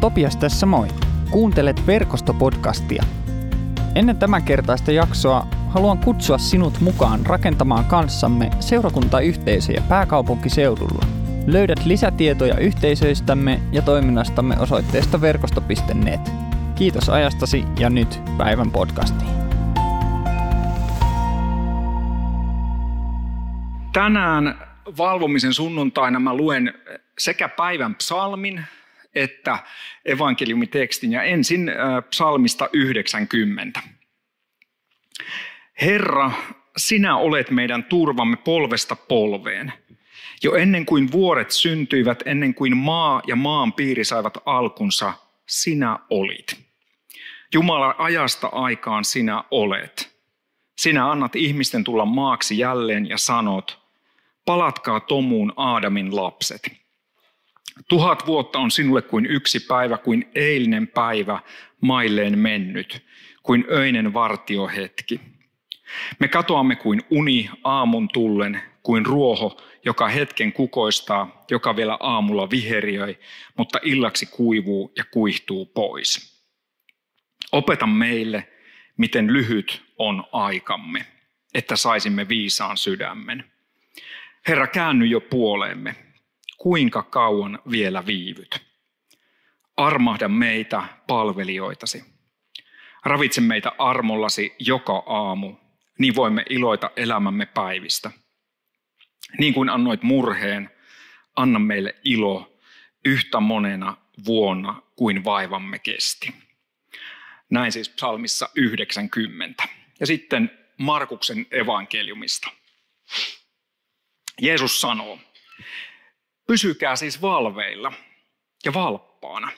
Topias tässä moi. Kuuntelet verkostopodcastia. Ennen tämän kertaista jaksoa haluan kutsua sinut mukaan rakentamaan kanssamme seurakuntayhteisöjä pääkaupunkiseudulla. Löydät lisätietoja yhteisöistämme ja toiminnastamme osoitteesta verkosto.net. Kiitos ajastasi ja nyt päivän podcastiin. Tänään valvomisen sunnuntaina mä luen sekä päivän psalmin että evankeliumitekstin ja ensin psalmista 90. Herra, sinä olet meidän turvamme polvesta polveen. Jo ennen kuin vuoret syntyivät, ennen kuin maa ja maan piiri saivat alkunsa, sinä olit. Jumala ajasta aikaan sinä olet. Sinä annat ihmisten tulla maaksi jälleen ja sanot, palatkaa tomuun Aadamin lapset. Tuhat vuotta on sinulle kuin yksi päivä, kuin eilinen päivä mailleen mennyt, kuin öinen vartiohetki. Me katoamme kuin uni aamun tullen, kuin ruoho, joka hetken kukoistaa, joka vielä aamulla viheriöi, mutta illaksi kuivuu ja kuihtuu pois. Opeta meille, miten lyhyt on aikamme, että saisimme viisaan sydämen. Herra, käänny jo puoleemme. Kuinka kauan vielä viivyt? Armahda meitä palvelijoitasi. Ravitse meitä armollasi joka aamu, niin voimme iloita elämämme päivistä. Niin kuin annoit murheen, anna meille ilo yhtä monena vuonna kuin vaivamme kesti. Näin siis psalmissa 90. Ja sitten Markuksen evankeliumista. Jeesus sanoo, pysykää siis valveilla ja valppaana,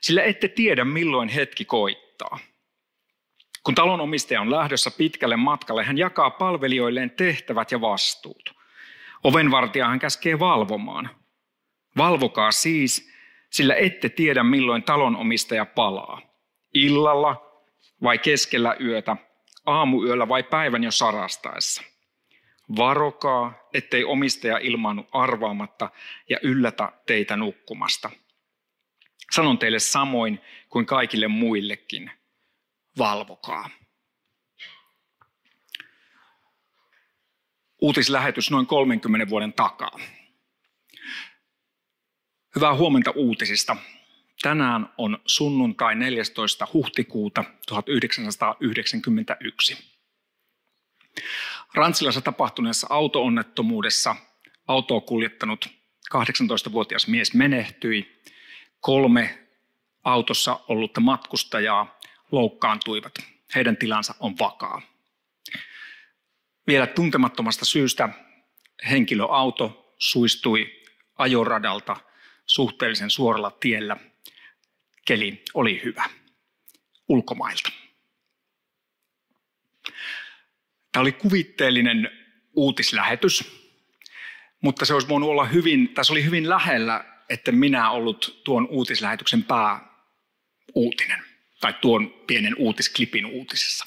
sillä ette tiedä milloin hetki koittaa. Kun talonomistaja on lähdössä pitkälle matkalle, hän jakaa palvelijoilleen tehtävät ja vastuut. Ovenvartija hän käskee valvomaan. Valvokaa siis, sillä ette tiedä milloin talonomistaja palaa. Illalla vai keskellä yötä, aamuyöllä vai päivän jo sarastaessa. Varokaa, ettei omistaja ilmaannu arvaamatta ja yllätä teitä nukkumasta. Sanon teille samoin kuin kaikille muillekin. Valvokaa. Uutislähetys noin 30 vuoden takaa. Hyvää huomenta uutisista. Tänään on sunnuntai 14. huhtikuuta 1991. Rantsilassa tapahtuneessa auto-onnettomuudessa autoa kuljettanut 18-vuotias mies menehtyi. Kolme autossa ollutta matkustajaa loukkaantuivat. Heidän tilansa on vakaa. Vielä tuntemattomasta syystä henkilöauto suistui ajoradalta suhteellisen suoralla tiellä. Keli oli hyvä ulkomailta. Tämä oli kuvitteellinen uutislähetys, mutta se olisi voinut olla hyvin, tässä oli hyvin lähellä, että minä ollut tuon uutislähetyksen pääuutinen tai tuon pienen uutisklipin uutisissa.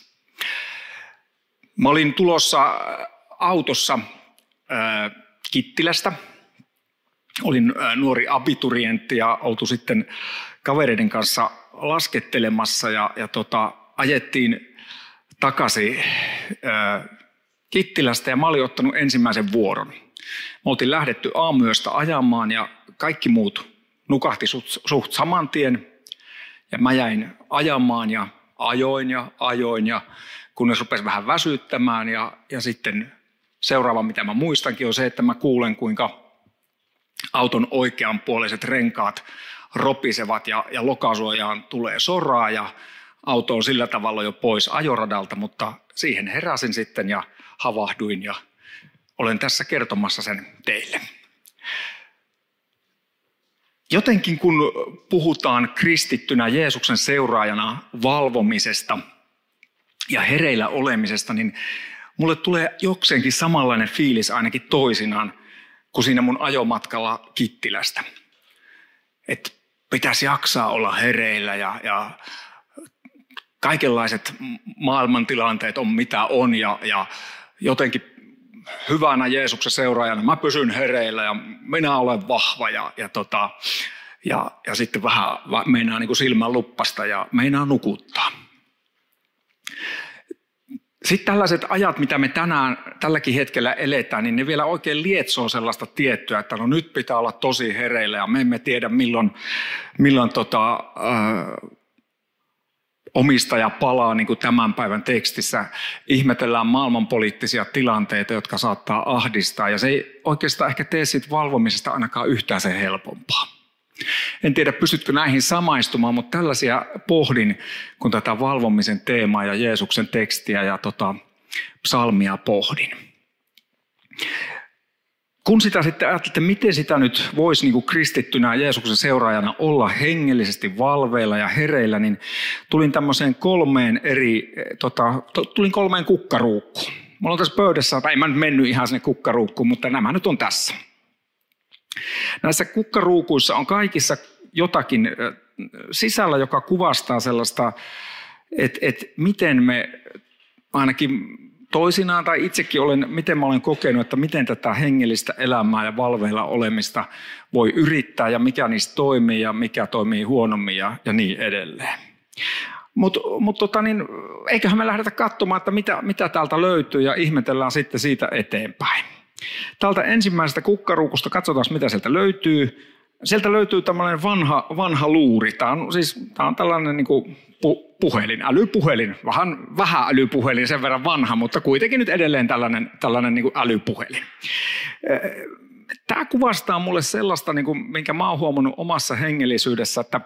Mä olin tulossa autossa äh, Kittilästä. Olin äh, nuori abiturientti ja oltu sitten kavereiden kanssa laskettelemassa ja, ja tota, ajettiin takaisin Kittilästä ja mä olin ottanut ensimmäisen vuoron. Me oltiin lähdetty aamuyöstä ajamaan ja kaikki muut nukahti suht, suht saman tien. Ja mä jäin ajamaan ja ajoin ja ajoin ja kunnes rupesi vähän väsyttämään ja, ja sitten seuraava, mitä mä muistankin, on se, että mä kuulen, kuinka auton oikeanpuoliset renkaat ropisevat ja, ja lokasuojaan tulee soraa ja auto on sillä tavalla jo pois ajoradalta, mutta siihen heräsin sitten ja havahduin ja olen tässä kertomassa sen teille. Jotenkin kun puhutaan kristittynä Jeesuksen seuraajana valvomisesta ja hereillä olemisesta, niin mulle tulee jokseenkin samanlainen fiilis ainakin toisinaan kuin siinä mun ajomatkalla Kittilästä. Että pitäisi jaksaa olla hereillä ja, ja kaikenlaiset maailmantilanteet on mitä on ja, ja jotenkin hyvänä Jeesuksen seuraajana mä pysyn hereillä ja minä olen vahva ja, ja, tota, Ja, ja sitten vähän meinaa niin silmän luppasta ja meinaa nukuttaa. Sitten tällaiset ajat, mitä me tänään tälläkin hetkellä eletään, niin ne vielä oikein lietsoo sellaista tiettyä, että no nyt pitää olla tosi hereillä ja me emme tiedä milloin, milloin tota, äh, omistaja palaa niin kuin tämän päivän tekstissä. Ihmetellään maailmanpoliittisia tilanteita, jotka saattaa ahdistaa ja se ei oikeastaan ehkä tee siitä valvomisesta ainakaan yhtään sen helpompaa. En tiedä, pystytkö näihin samaistumaan, mutta tällaisia pohdin, kun tätä valvomisen teemaa ja Jeesuksen tekstiä ja tota, psalmia pohdin. Kun sitä sitten ajattelin, että miten sitä nyt voisi niin kuin kristittynä Jeesuksen seuraajana olla hengellisesti valveilla ja hereillä, niin tulin tämmöiseen kolmeen eri, tota, tulin kolmeen kukkaruukkuun. Mulla on tässä pöydässä, tai en mä nyt mennyt ihan sinne kukkaruukkuun, mutta nämä nyt on tässä. Näissä kukkaruukuissa on kaikissa jotakin sisällä, joka kuvastaa sellaista, että, että miten me ainakin toisinaan tai itsekin olen, miten mä olen kokenut, että miten tätä hengellistä elämää ja valveilla olemista voi yrittää ja mikä niistä toimii ja mikä toimii huonommin ja, ja niin edelleen. Mutta mut tota niin, eiköhän me lähdetä katsomaan, että mitä, mitä täältä löytyy ja ihmetellään sitten siitä eteenpäin. Tältä ensimmäisestä kukkaruukusta katsotaan, mitä sieltä löytyy. Sieltä löytyy tämmöinen vanha, vanha luuri. Tämä on, siis, tämä on tällainen niin kuin pu, puhelin, älypuhelin. Vähän, vähän älypuhelin, sen verran vanha, mutta kuitenkin nyt edelleen tällainen, tällainen niin kuin älypuhelin. Tämä kuvastaa mulle sellaista, niin kuin, minkä mä oon huomannut omassa hengellisyydessä, että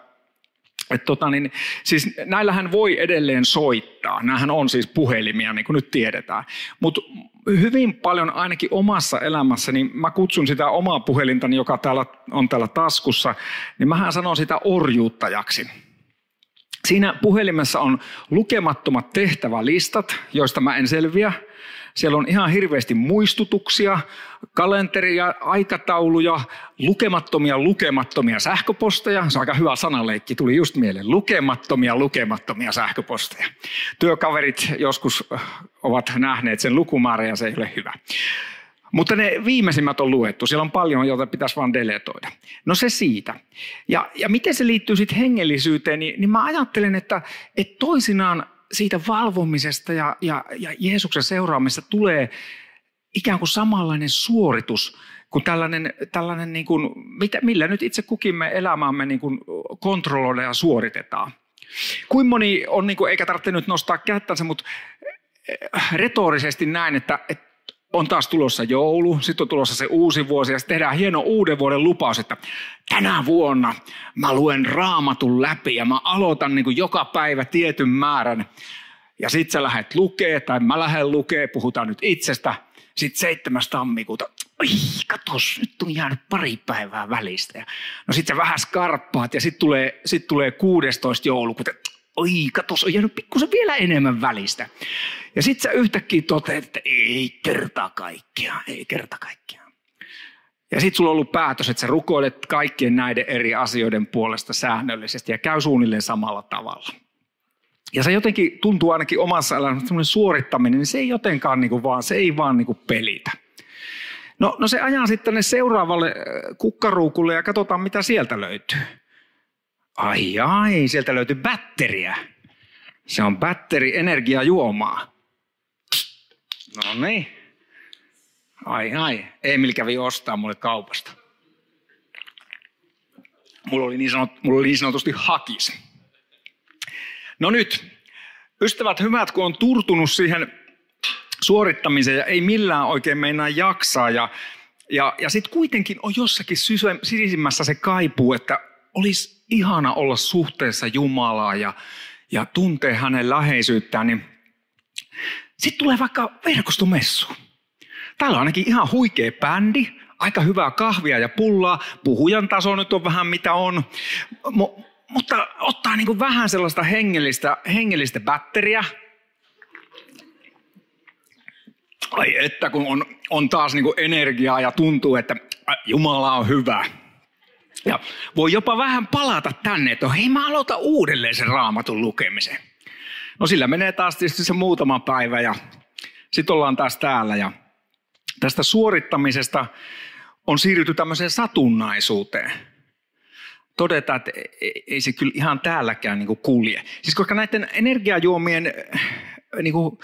et tota niin, siis näillähän voi edelleen soittaa. Nämähän on siis puhelimia, niin kuin nyt tiedetään. Mutta hyvin paljon ainakin omassa elämässäni, niin mä kutsun sitä omaa puhelintani, joka täällä on täällä taskussa, niin mähän sanon sitä orjuuttajaksi. Siinä puhelimessa on lukemattomat tehtävälistat, joista mä en selviä. Siellä on ihan hirveästi muistutuksia, kalenteria, aikatauluja, lukemattomia lukemattomia sähköposteja. Se on aika hyvä sanaleikki, tuli just mieleen. Lukemattomia lukemattomia sähköposteja. Työkaverit joskus ovat nähneet sen lukumäärä ja se ei ole hyvä. Mutta ne viimeisimmät on luettu. Siellä on paljon, joita pitäisi vaan deletoida. No se siitä. Ja, ja miten se liittyy sitten hengellisyyteen, niin, niin mä ajattelen, että, että toisinaan siitä valvomisesta ja, ja, ja Jeesuksen seuraamisesta tulee ikään kuin samanlainen suoritus kuin tällainen, tällainen niin kuin, millä nyt itse kukin me elämäämme niin kuin kontrolloida ja suoritetaan. Kuin moni on, niin kuin, eikä tarvitse nyt nostaa kättänsä, mutta eh, retorisesti näin, että, että on taas tulossa joulu, sitten on tulossa se uusi vuosi ja sitten tehdään hieno uuden vuoden lupaus, että tänä vuonna mä luen raamatun läpi ja mä aloitan niin joka päivä tietyn määrän. Ja sitten sä lähdet lukee tai mä lähden lukee, puhutaan nyt itsestä. Sitten 7. tammikuuta, oi katos, nyt on jäänyt pari päivää välistä. no sitten sä vähän skarppaat ja sitten tulee, sit tulee 16. joulukuuta, oi katos, on jäänyt pikkusen vielä enemmän välistä. Ja sitten sä yhtäkkiä toteat, että ei kerta kaikkiaan, ei kerta kaikkiaan. Ja sitten sulla on ollut päätös, että sä rukoilet kaikkien näiden eri asioiden puolesta säännöllisesti ja käy suunnilleen samalla tavalla. Ja se jotenkin tuntuu ainakin omassa elämässä, semmoinen suorittaminen, niin se ei jotenkaan niin kuin vaan, se ei vaan niin kuin pelitä. No, no se ajaa sitten tänne seuraavalle äh, kukkaruukulle ja katsotaan mitä sieltä löytyy. Ai ai, sieltä löytyy batteria. Se on batteri energiajuomaa. No niin. Ai ai, Emil kävi ostaa mulle kaupasta. Mulla oli niin, sanot, mulla oli niin sanotusti hakis. No nyt, ystävät hyvät, kun on turtunut siihen suorittamiseen ja ei millään oikein meinaa jaksaa ja, ja, ja sitten kuitenkin on jossakin sisimmässä se kaipuu, että olisi ihana olla suhteessa Jumalaa ja, ja tuntee hänen läheisyyttään, niin sitten tulee vaikka verkostomessu. Täällä on ainakin ihan huikea bändi, aika hyvää kahvia ja pullaa. Puhujan taso nyt on vähän mitä on. M- mutta ottaa niin kuin vähän sellaista hengellistä, hengellistä batteria. Ai että kun on, on taas niin kuin energiaa ja tuntuu, että Jumala on hyvä. Ja voi jopa vähän palata tänne, että hei mä aloitan uudelleen sen raamatun lukemisen. No sillä menee taas tietysti se muutama päivä ja sitten ollaan taas täällä. Ja tästä suorittamisesta on siirrytty tämmöiseen satunnaisuuteen. todeta, että ei se kyllä ihan täälläkään niin kulje. Siis koska näiden energiajuomien niin kuin,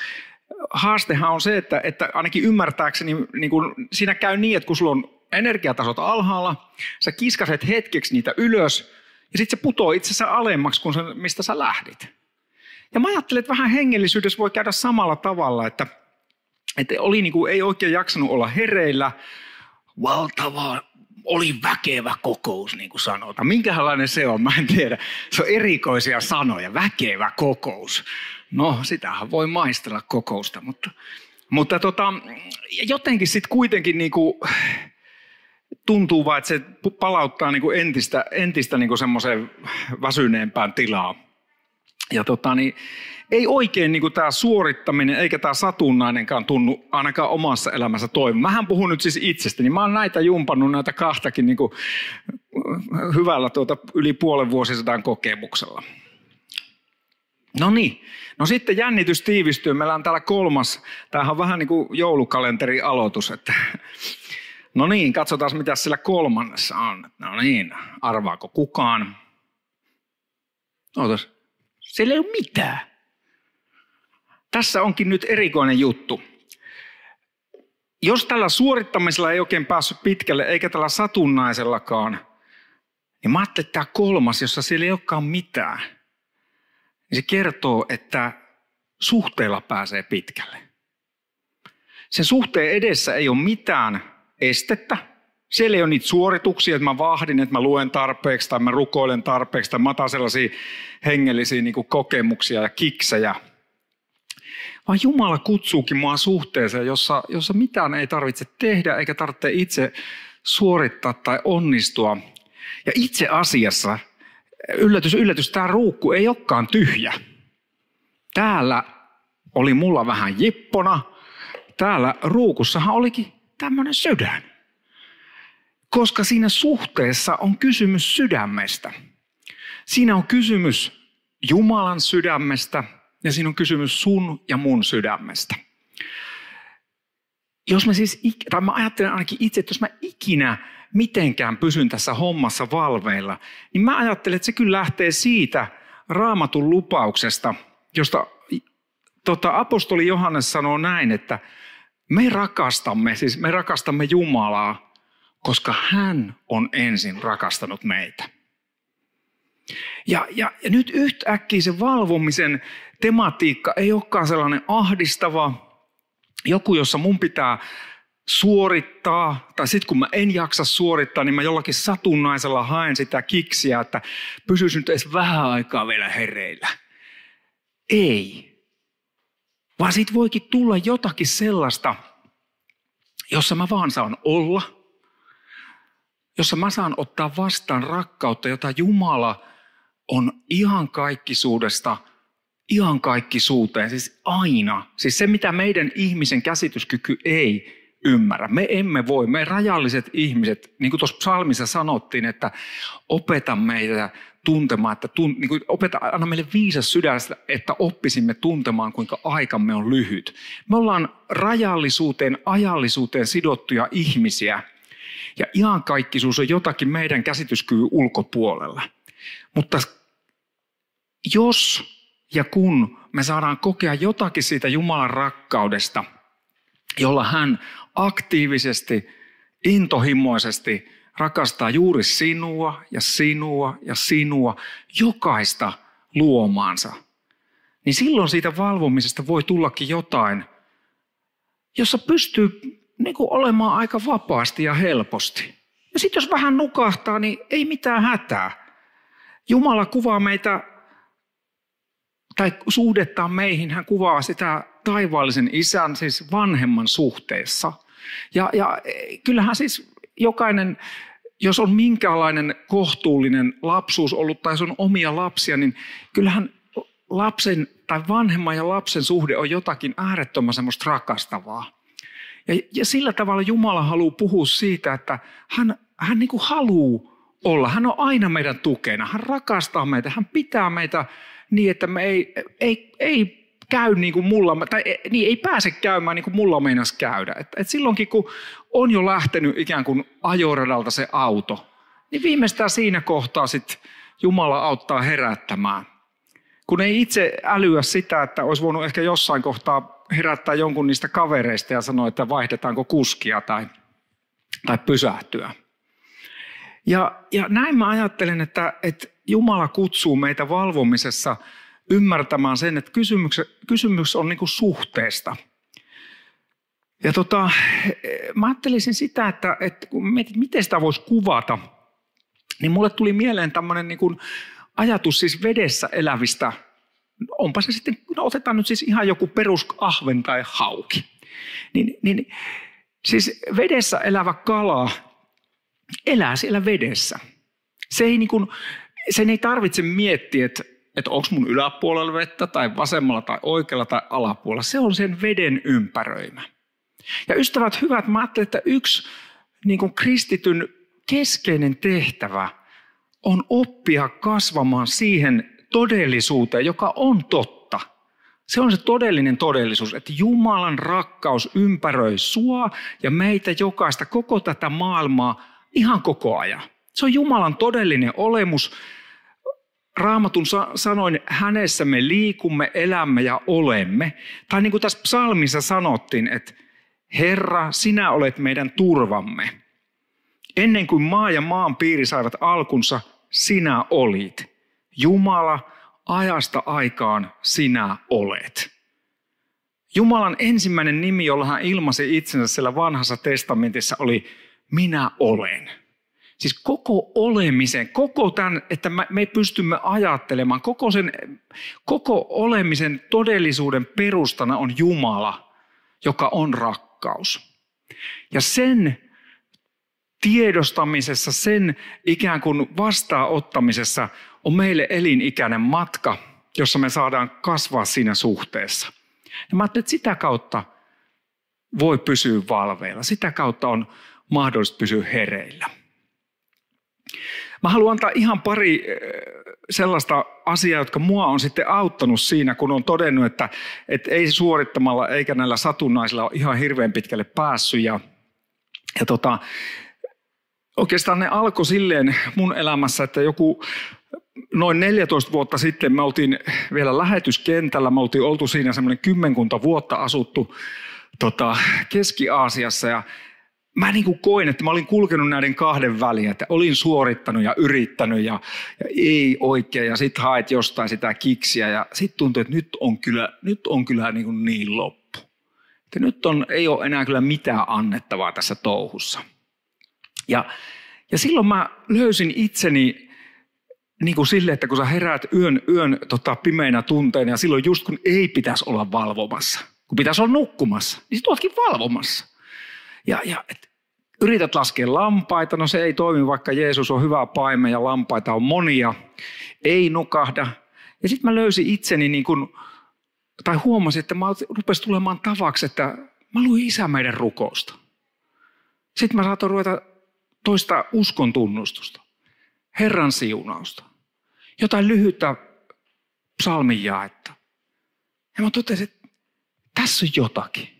haastehan on se, että, että ainakin ymmärtääkseni niin kuin, siinä käy niin, että kun sulla on energiatasot alhaalla, sä kiskaset hetkeksi niitä ylös ja sitten se putoo itse asiassa alemmaksi kuin se, mistä sä lähdit. Ja mä ajattelen, että vähän hengellisyydessä voi käydä samalla tavalla, että, että oli niin kuin, ei oikein jaksanut olla hereillä, valtava, oli väkevä kokous, niin kuin sanotaan. Minkälainen se on, mä en tiedä. Se on erikoisia sanoja, väkevä kokous. No, sitähän voi maistella kokousta, mutta, mutta tota, jotenkin sitten kuitenkin niin kuin, tuntuu vaan, että se palauttaa niin kuin entistä, entistä niin kuin semmoiseen väsyneempään tilaan. Ja tota, niin, ei oikein niin tämä suorittaminen eikä tämä satunnainenkaan tunnu ainakaan omassa elämässä toimia. Mähän puhun nyt siis itsestäni. Mä oon näitä jumpannut näitä kahtakin niin kuin hyvällä tuota, yli puolen vuosisadan kokemuksella. No niin, no sitten jännitys tiivistyy. Meillä on täällä kolmas, tämähän on vähän niin kuin joulukalenteri aloitus, että No niin, katsotaan mitä sillä kolmannessa on. No niin, arvaako kukaan? Ootas, siellä ei ole mitään. Tässä onkin nyt erikoinen juttu. Jos tällä suorittamisella ei oikein päässyt pitkälle, eikä tällä satunnaisellakaan, niin mä ajattelin, että tämä kolmas, jossa siellä ei olekaan mitään, niin se kertoo, että suhteella pääsee pitkälle. Sen suhteen edessä ei ole mitään estettä. Siellä ei ole niitä suorituksia, että mä vahdin, että mä luen tarpeeksi tai mä rukoilen tarpeeksi tai mä otan sellaisia hengellisiä niin kuin kokemuksia ja kiksejä. Vaan Jumala kutsuukin mua suhteeseen, jossa, jossa mitään ei tarvitse tehdä eikä tarvitse itse suorittaa tai onnistua. Ja itse asiassa, yllätys, yllätys, tämä ruukku ei olekaan tyhjä. Täällä oli mulla vähän jippona. Täällä ruukussahan olikin tämmöinen sydän. Koska siinä suhteessa on kysymys sydämestä. Siinä on kysymys Jumalan sydämestä ja siinä on kysymys sun ja mun sydämestä. Jos mä siis, tai mä ajattelen ainakin itse, että jos mä ikinä mitenkään pysyn tässä hommassa valveilla, niin mä ajattelen, että se kyllä lähtee siitä raamatun lupauksesta, josta tota, apostoli Johannes sanoo näin, että me rakastamme, siis me rakastamme Jumalaa, koska hän on ensin rakastanut meitä. Ja, ja, ja nyt yhtäkkiä se valvomisen tematiikka ei olekaan sellainen ahdistava, joku, jossa mun pitää suorittaa, tai sitten kun mä en jaksa suorittaa, niin mä jollakin satunnaisella haen sitä kiksiä, että pysyisi nyt edes vähän aikaa vielä hereillä. Ei. Vaan siitä voikin tulla jotakin sellaista, jossa mä vaan saan olla, jossa mä saan ottaa vastaan rakkautta, jota Jumala on ihan kaikkisuudesta ihan kaikkisuuteen, siis aina. Siis se, mitä meidän ihmisen käsityskyky ei ymmärrä. Me emme voi, me rajalliset ihmiset, niin kuin tuossa psalmissa sanottiin, että opeta meitä tuntemaan, että tun, niin kuin opeta, anna meille viisas sydämestä, että oppisimme tuntemaan, kuinka aikamme on lyhyt. Me ollaan rajallisuuteen, ajallisuuteen sidottuja ihmisiä. Ja iankaikkisuus on jotakin meidän käsityskyvyn ulkopuolella. Mutta jos ja kun me saadaan kokea jotakin siitä Jumalan rakkaudesta, jolla hän aktiivisesti, intohimoisesti rakastaa juuri sinua ja sinua ja sinua, jokaista luomaansa, niin silloin siitä valvomisesta voi tullakin jotain, jossa pystyy niin kuin olemaan aika vapaasti ja helposti. Ja sitten jos vähän nukahtaa, niin ei mitään hätää. Jumala kuvaa meitä, tai suhdettaan meihin, hän kuvaa sitä taivaallisen isän, siis vanhemman suhteessa. Ja, ja kyllähän siis jokainen, jos on minkälainen kohtuullinen lapsuus ollut tai se on omia lapsia, niin kyllähän lapsen tai vanhemman ja lapsen suhde on jotakin äärettömän semmoista rakastavaa. Ja, ja sillä tavalla Jumala haluaa puhua siitä, että hän, hän niin kuin haluaa olla. Hän on aina meidän tukena. Hän rakastaa meitä. Hän pitää meitä niin, että me ei, ei, ei käy niin kuin mulla, tai niin ei pääse käymään niin kuin mulla meinas käydä. Et, et silloinkin kun on jo lähtenyt ikään kuin ajoradalta se auto, niin viimeistään siinä kohtaa sitten Jumala auttaa herättämään. Kun ei itse älyä sitä, että olisi voinut ehkä jossain kohtaa herättää jonkun niistä kavereista ja sanoa, että vaihdetaanko kuskia tai, tai pysähtyä. Ja, ja näin mä ajattelen, että, että Jumala kutsuu meitä valvomisessa ymmärtämään sen, että kysymys, kysymys on niin suhteesta. Ja tota, mä ajattelisin sitä, että, että kun mietit, miten sitä voisi kuvata, niin mulle tuli mieleen tämmöinen niin ajatus siis vedessä elävistä, onpa se sitten, no otetaan nyt siis ihan joku peruskahven tai hauki. Niin, niin siis vedessä elävä kala elää siellä vedessä. Se ei, niin kuin, sen ei tarvitse miettiä, että, että onko mun yläpuolella vettä tai vasemmalla tai oikealla tai alapuolella. Se on sen veden ympäröimä. Ja ystävät hyvät, mä ajattelen, että yksi niin kuin kristityn keskeinen tehtävä on oppia kasvamaan siihen todellisuuteen, joka on totta. Se on se todellinen todellisuus, että Jumalan rakkaus ympäröi sua ja meitä jokaista, koko tätä maailmaa ihan koko ajan. Se on Jumalan todellinen olemus. Raamatun sanoin, hänessä me liikumme, elämme ja olemme. Tai niin kuin tässä psalmissa sanottiin, että Herra, sinä olet meidän turvamme. Ennen kuin maa ja maan piiri saivat alkunsa, sinä olit. Jumala, ajasta aikaan sinä olet. Jumalan ensimmäinen nimi, jolla hän ilmaisi itsensä siellä vanhassa testamentissa, oli minä olen. Siis koko olemisen, koko tämän, että me pystymme ajattelemaan, koko, sen, koko olemisen todellisuuden perustana on Jumala, joka on rakkaus. Ja sen tiedostamisessa, sen ikään kuin vastaanottamisessa on meille elinikäinen matka, jossa me saadaan kasvaa siinä suhteessa. Ja mä ajattelin, että sitä kautta voi pysyä valveilla. Sitä kautta on mahdollista pysyä hereillä. Mä haluan antaa ihan pari eh, sellaista asiaa, jotka mua on sitten auttanut siinä, kun on todennut, että, että ei suorittamalla eikä näillä satunnaisilla ole ihan hirveän pitkälle päässyt. Ja, ja tota, oikeastaan ne alkoi silleen mun elämässä, että joku noin 14 vuotta sitten me oltiin vielä lähetyskentällä, me oltiin oltu siinä semmoinen kymmenkunta vuotta asuttu tota, Keski-Aasiassa ja mä niin kuin koin, että mä olin kulkenut näiden kahden väliä, että olin suorittanut ja yrittänyt ja, ja ei oikein ja sitten haet jostain sitä kiksiä ja sitten tuntui, että nyt on kyllä, nyt on kyllä niin, kuin niin loppu. Että nyt on, ei ole enää kyllä mitään annettavaa tässä touhussa. Ja, ja silloin mä löysin itseni niin kuin sille, että kun sä heräät yön, yön tota, pimeinä tunteina ja silloin just kun ei pitäisi olla valvomassa, kun pitäisi olla nukkumassa, niin sit valvomassa. Ja, ja et, yrität laskea lampaita, no se ei toimi, vaikka Jeesus on hyvä paime ja lampaita on monia. Ei nukahda. Ja sitten mä löysin itseni niin kuin, tai huomasin, että mä rupesin tulemaan tavaksi, että mä luin isä meidän rukousta. Sitten mä saatoin ruveta toista uskon tunnustusta, Herran siunausta, jotain lyhyttä psalmin jaetta. Ja mä totesin, että tässä on jotakin.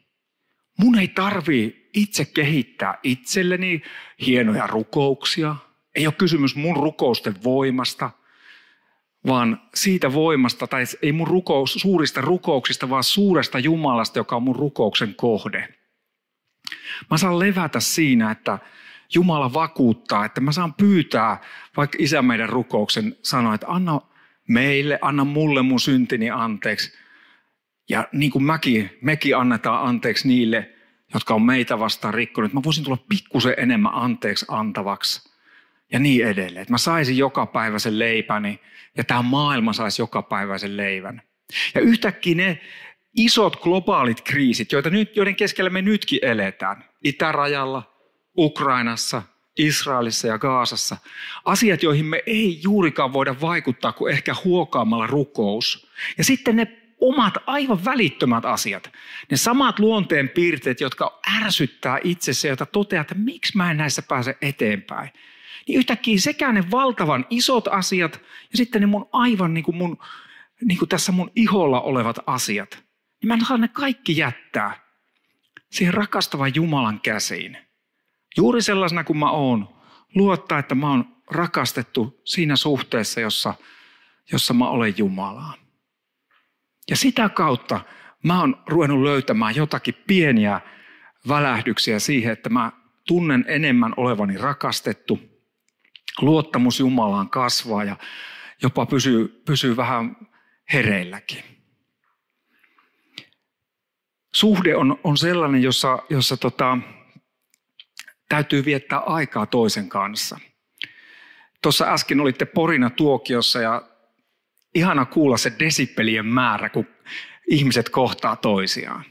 Mun ei tarvii itse kehittää itselleni hienoja rukouksia. Ei ole kysymys mun rukousten voimasta, vaan siitä voimasta, tai ei mun rukous, suurista rukouksista, vaan suuresta Jumalasta, joka on mun rukouksen kohde. Mä saan levätä siinä, että Jumala vakuuttaa, että mä saan pyytää, vaikka isä meidän rukouksen sanoi, että anna meille, anna mulle mun syntini anteeksi. Ja niin kuin mäkin, mekin annetaan anteeksi niille, jotka on meitä vastaan rikkonut. Mä voisin tulla pikkusen enemmän anteeksi antavaksi ja niin edelleen. Että mä saisin joka päivä sen leipäni ja tämä maailma saisi joka päivä sen leivän. Ja yhtäkkiä ne isot globaalit kriisit, joita nyt, joiden keskellä me nytkin eletään, itärajalla, Ukrainassa, Israelissa ja Gaasassa. Asiat, joihin me ei juurikaan voida vaikuttaa kuin ehkä huokaamalla rukous. Ja sitten ne omat aivan välittömät asiat. Ne samat luonteen piirteet, jotka ärsyttää itsessä, jota toteaa, että miksi mä en näissä pääse eteenpäin. Niin yhtäkkiä sekä ne valtavan isot asiat ja sitten ne mun aivan niin kuin mun, niin kuin tässä mun iholla olevat asiat. Niin mä en saa ne kaikki jättää siihen rakastavan Jumalan käsiin. Juuri sellaisena kuin mä oon. Luottaa, että mä oon rakastettu siinä suhteessa, jossa, jossa mä olen Jumalaa. Ja sitä kautta mä oon ruvennut löytämään jotakin pieniä välähdyksiä siihen, että mä tunnen enemmän olevani rakastettu. Luottamus Jumalaan kasvaa ja jopa pysyy, pysyy vähän hereilläkin. Suhde on, on sellainen, jossa, jossa tota, täytyy viettää aikaa toisen kanssa. Tuossa äsken olitte Porina tuokiossa ja ihana kuulla se desipelien määrä, kun ihmiset kohtaa toisiaan.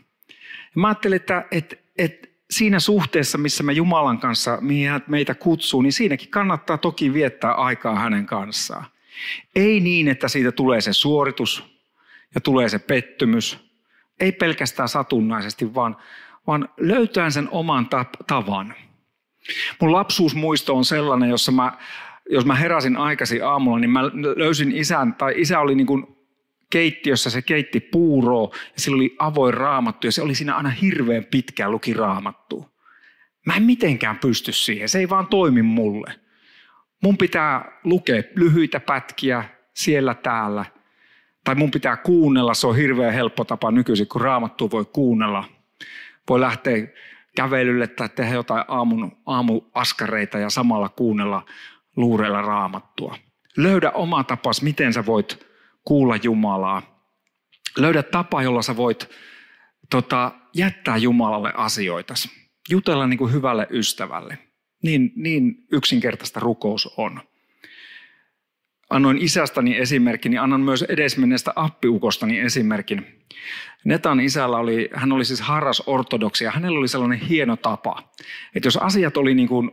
Mä ajattelin, että, että, että siinä suhteessa, missä me Jumalan kanssa, meitä kutsuu, niin siinäkin kannattaa toki viettää aikaa hänen kanssaan. Ei niin, että siitä tulee se suoritus ja tulee se pettymys. Ei pelkästään satunnaisesti, vaan, vaan löytää sen oman tavan. Mun lapsuusmuisto on sellainen, jossa mä, jos mä heräsin aikaisin aamulla, niin mä löysin isän, tai isä oli niin kuin keittiössä, se keitti puuroa ja sillä oli avoin raamattu ja se oli siinä aina hirveän pitkään luki raamattua. Mä en mitenkään pysty siihen, se ei vaan toimi mulle. Mun pitää lukea lyhyitä pätkiä siellä täällä. Tai mun pitää kuunnella, se on hirveän helppo tapa nykyisin, kun raamattua voi kuunnella. Voi lähteä kävelylle tai tehdä jotain aamun, aamuaskareita ja samalla kuunnella luureilla raamattua. Löydä oma tapas, miten sä voit kuulla Jumalaa. Löydä tapa, jolla sä voit tota, jättää Jumalalle asioita. Jutella niin kuin hyvälle ystävälle. Niin, niin yksinkertaista rukous on. Annoin isästäni esimerkin, niin annan myös edesmenneestä appiukostani esimerkin. Netan isällä oli, hän oli siis harras ortodoksia, hänellä oli sellainen hieno tapa, että jos asiat oli niin kuin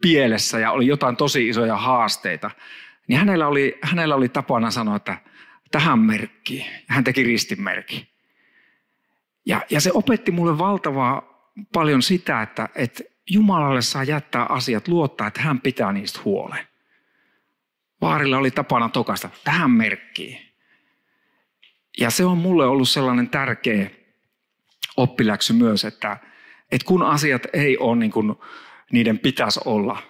pielessä ja oli jotain tosi isoja haasteita, niin hänellä oli, hänellä oli tapana sanoa, että tähän merkkiin. Ja hän teki ristinmerkki. Ja, ja se opetti mulle valtavaa paljon sitä, että, että Jumalalle saa jättää asiat, luottaa, että hän pitää niistä huolen. Vaarilla oli tapana tokasta tähän merkkiin. Ja se on mulle ollut sellainen tärkeä oppiläksy myös, että, että kun asiat ei ole niin kuin niiden pitäisi olla,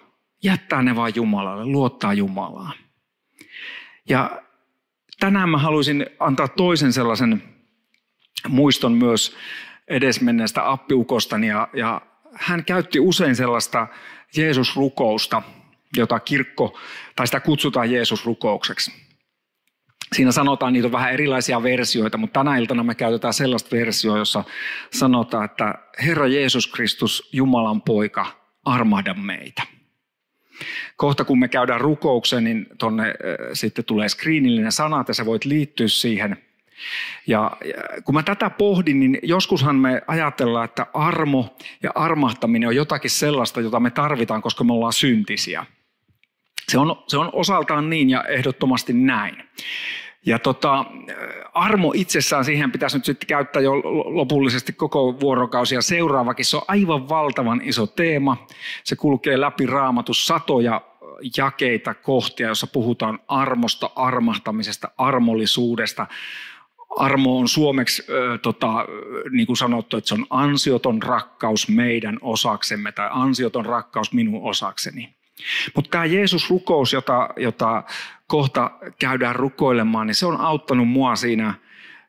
jättää ne vain Jumalalle, luottaa Jumalaan. Ja tänään mä haluaisin antaa toisen sellaisen muiston myös edesmenneestä appiukostani ja, ja hän käytti usein sellaista Jeesus-rukousta, jota kirkko, tai sitä kutsutaan Jeesus-rukoukseksi. Siinä sanotaan, niitä on vähän erilaisia versioita, mutta tänä iltana me käytetään sellaista versioa, jossa sanotaan, että Herra Jeesus Kristus, Jumalan poika, armahda meitä. Kohta kun me käydään rukoukseen, niin tonne äh, sitten tulee screenillinen sana, että sä voit liittyä siihen. Ja, ja kun mä tätä pohdin, niin joskushan me ajatellaan, että armo ja armahtaminen on jotakin sellaista, jota me tarvitaan, koska me ollaan syntisiä. Se on, se on osaltaan niin ja ehdottomasti näin. Ja tota, armo itsessään, siihen pitäisi nyt sitten käyttää jo lopullisesti koko vuorokausi ja seuraavakin. Se on aivan valtavan iso teema. Se kulkee läpi raamatus satoja jakeita kohtia, jossa puhutaan armosta, armahtamisesta, armollisuudesta. Armo on suomeksi, äh, tota, niin kuin sanottu, että se on ansioton rakkaus meidän osaksemme tai ansioton rakkaus minun osakseni. Mutta tämä Jeesus-rukous, jota, jota kohta käydään rukoilemaan, niin se on auttanut mua siinä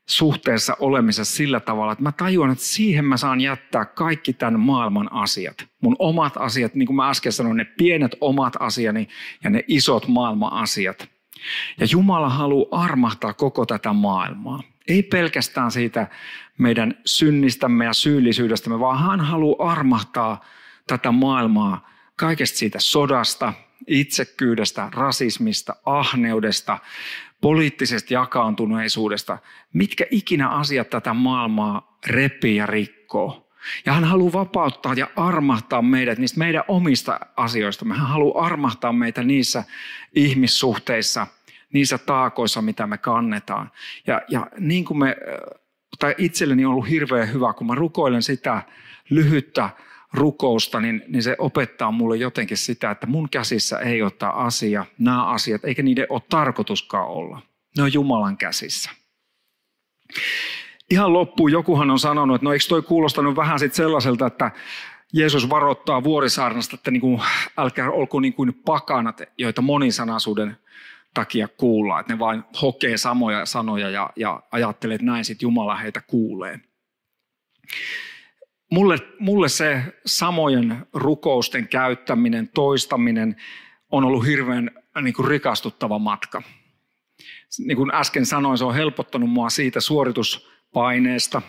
suhteessa olemisessa sillä tavalla, että mä tajuan, että siihen mä saan jättää kaikki tämän maailman asiat. Mun omat asiat, niin kuin mä äsken sanoin, ne pienet omat asiani ja ne isot maailman asiat. Ja Jumala haluaa armahtaa koko tätä maailmaa. Ei pelkästään siitä meidän synnistämme ja syyllisyydestämme, vaan hän haluaa armahtaa tätä maailmaa kaikesta siitä sodasta, itsekkyydestä, rasismista, ahneudesta, poliittisesta jakaantuneisuudesta, mitkä ikinä asiat tätä maailmaa repii ja rikkoo. Ja hän haluaa vapauttaa ja armahtaa meidät niistä meidän omista asioista. Hän haluaa armahtaa meitä niissä ihmissuhteissa, niissä taakoissa, mitä me kannetaan. Ja, ja niin kuin me, tai itselleni on ollut hirveän hyvä, kun mä rukoilen sitä lyhyttä rukousta, niin, niin se opettaa mulle jotenkin sitä, että mun käsissä ei ole tämä asia, nämä asiat, eikä niiden ole tarkoituskaan olla. Ne on Jumalan käsissä. Ihan loppuun jokuhan on sanonut, että no eikö toi kuulostanut vähän sit sellaiselta, että Jeesus varoittaa vuorisaarnasta, että niin kuin, älkää olko niin kuin pakanat, joita monisanaisuuden takia kuullaan. Että ne vain hokee samoja sanoja ja, ja ajattelee, että näin sitten Jumala heitä kuulee. Mulle, mulle se samojen rukousten käyttäminen, toistaminen on ollut hirveän niin kuin rikastuttava matka. Niin kuin äsken sanoin, se on helpottanut mua siitä suorituspaineesta.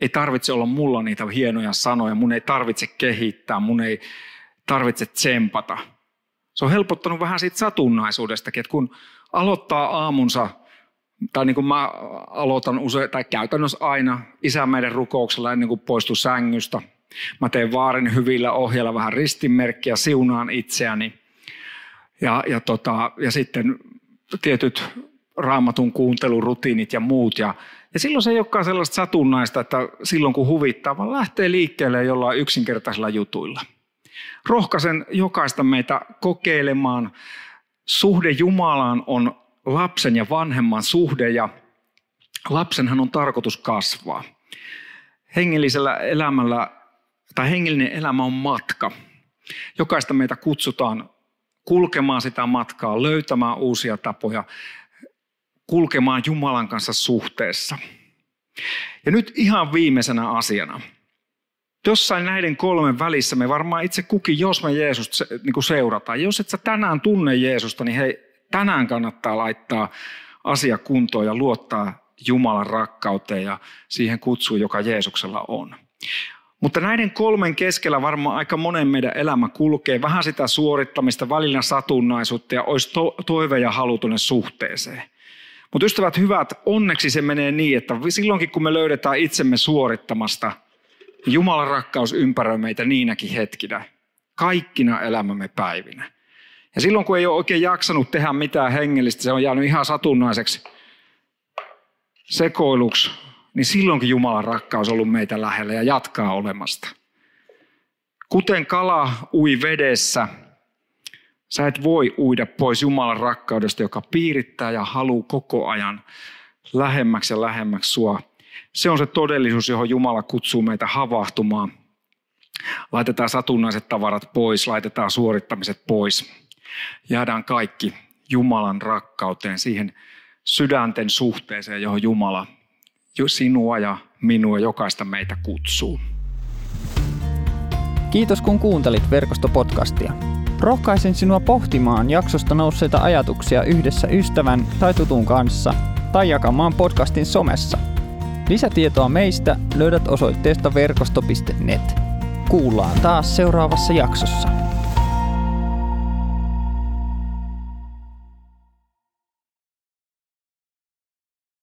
Ei tarvitse olla mulla niitä hienoja sanoja, mun ei tarvitse kehittää, mun ei tarvitse tsempata. Se on helpottanut vähän siitä satunnaisuudestakin, että kun aloittaa aamunsa tai niin kuin mä aloitan usein, tai käytännössä aina isän meidän rukouksella ennen kuin poistu sängystä. Mä teen vaarin hyvillä ohjeilla vähän ristinmerkkiä, siunaan itseäni. Ja, ja, tota, ja sitten tietyt raamatun kuuntelurutiinit ja muut. Ja, ja silloin se ei olekaan sellaista satunnaista, että silloin kun huvittaa, vaan lähtee liikkeelle jollain yksinkertaisilla jutuilla. Rohkaisen jokaista meitä kokeilemaan. Suhde Jumalaan on lapsen ja vanhemman suhde ja lapsenhan on tarkoitus kasvaa. Hengellisellä elämällä tai hengellinen elämä on matka. Jokaista meitä kutsutaan kulkemaan sitä matkaa, löytämään uusia tapoja, kulkemaan Jumalan kanssa suhteessa. Ja nyt ihan viimeisenä asiana. Jossain näiden kolmen välissä me varmaan itse kukin, jos me Jeesusta niin seurataan. Jos et sä tänään tunne Jeesusta, niin hei, tänään kannattaa laittaa asia kuntoon ja luottaa Jumalan rakkauteen ja siihen kutsuun, joka Jeesuksella on. Mutta näiden kolmen keskellä varmaan aika monen meidän elämä kulkee vähän sitä suorittamista, välillä satunnaisuutta ja olisi to- toive ja halu tuonne suhteeseen. Mutta ystävät hyvät, onneksi se menee niin, että silloinkin kun me löydetään itsemme suorittamasta, Jumalan rakkaus ympäröi meitä niinäkin hetkinä, kaikkina elämämme päivinä. Ja silloin kun ei ole oikein jaksanut tehdä mitään hengellistä, se on jäänyt ihan satunnaiseksi sekoiluksi, niin silloinkin Jumalan rakkaus on ollut meitä lähellä ja jatkaa olemasta. Kuten kala ui vedessä, sä et voi uida pois Jumalan rakkaudesta, joka piirittää ja haluu koko ajan lähemmäksi ja lähemmäksi sua. Se on se todellisuus, johon Jumala kutsuu meitä havahtumaan. Laitetaan satunnaiset tavarat pois, laitetaan suorittamiset pois jäädään kaikki Jumalan rakkauteen, siihen sydänten suhteeseen, johon Jumala sinua ja minua jokaista meitä kutsuu. Kiitos kun kuuntelit verkostopodcastia. Rohkaisen sinua pohtimaan jaksosta nousseita ajatuksia yhdessä ystävän tai tutun kanssa tai jakamaan podcastin somessa. Lisätietoa meistä löydät osoitteesta verkosto.net. Kuullaan taas seuraavassa jaksossa.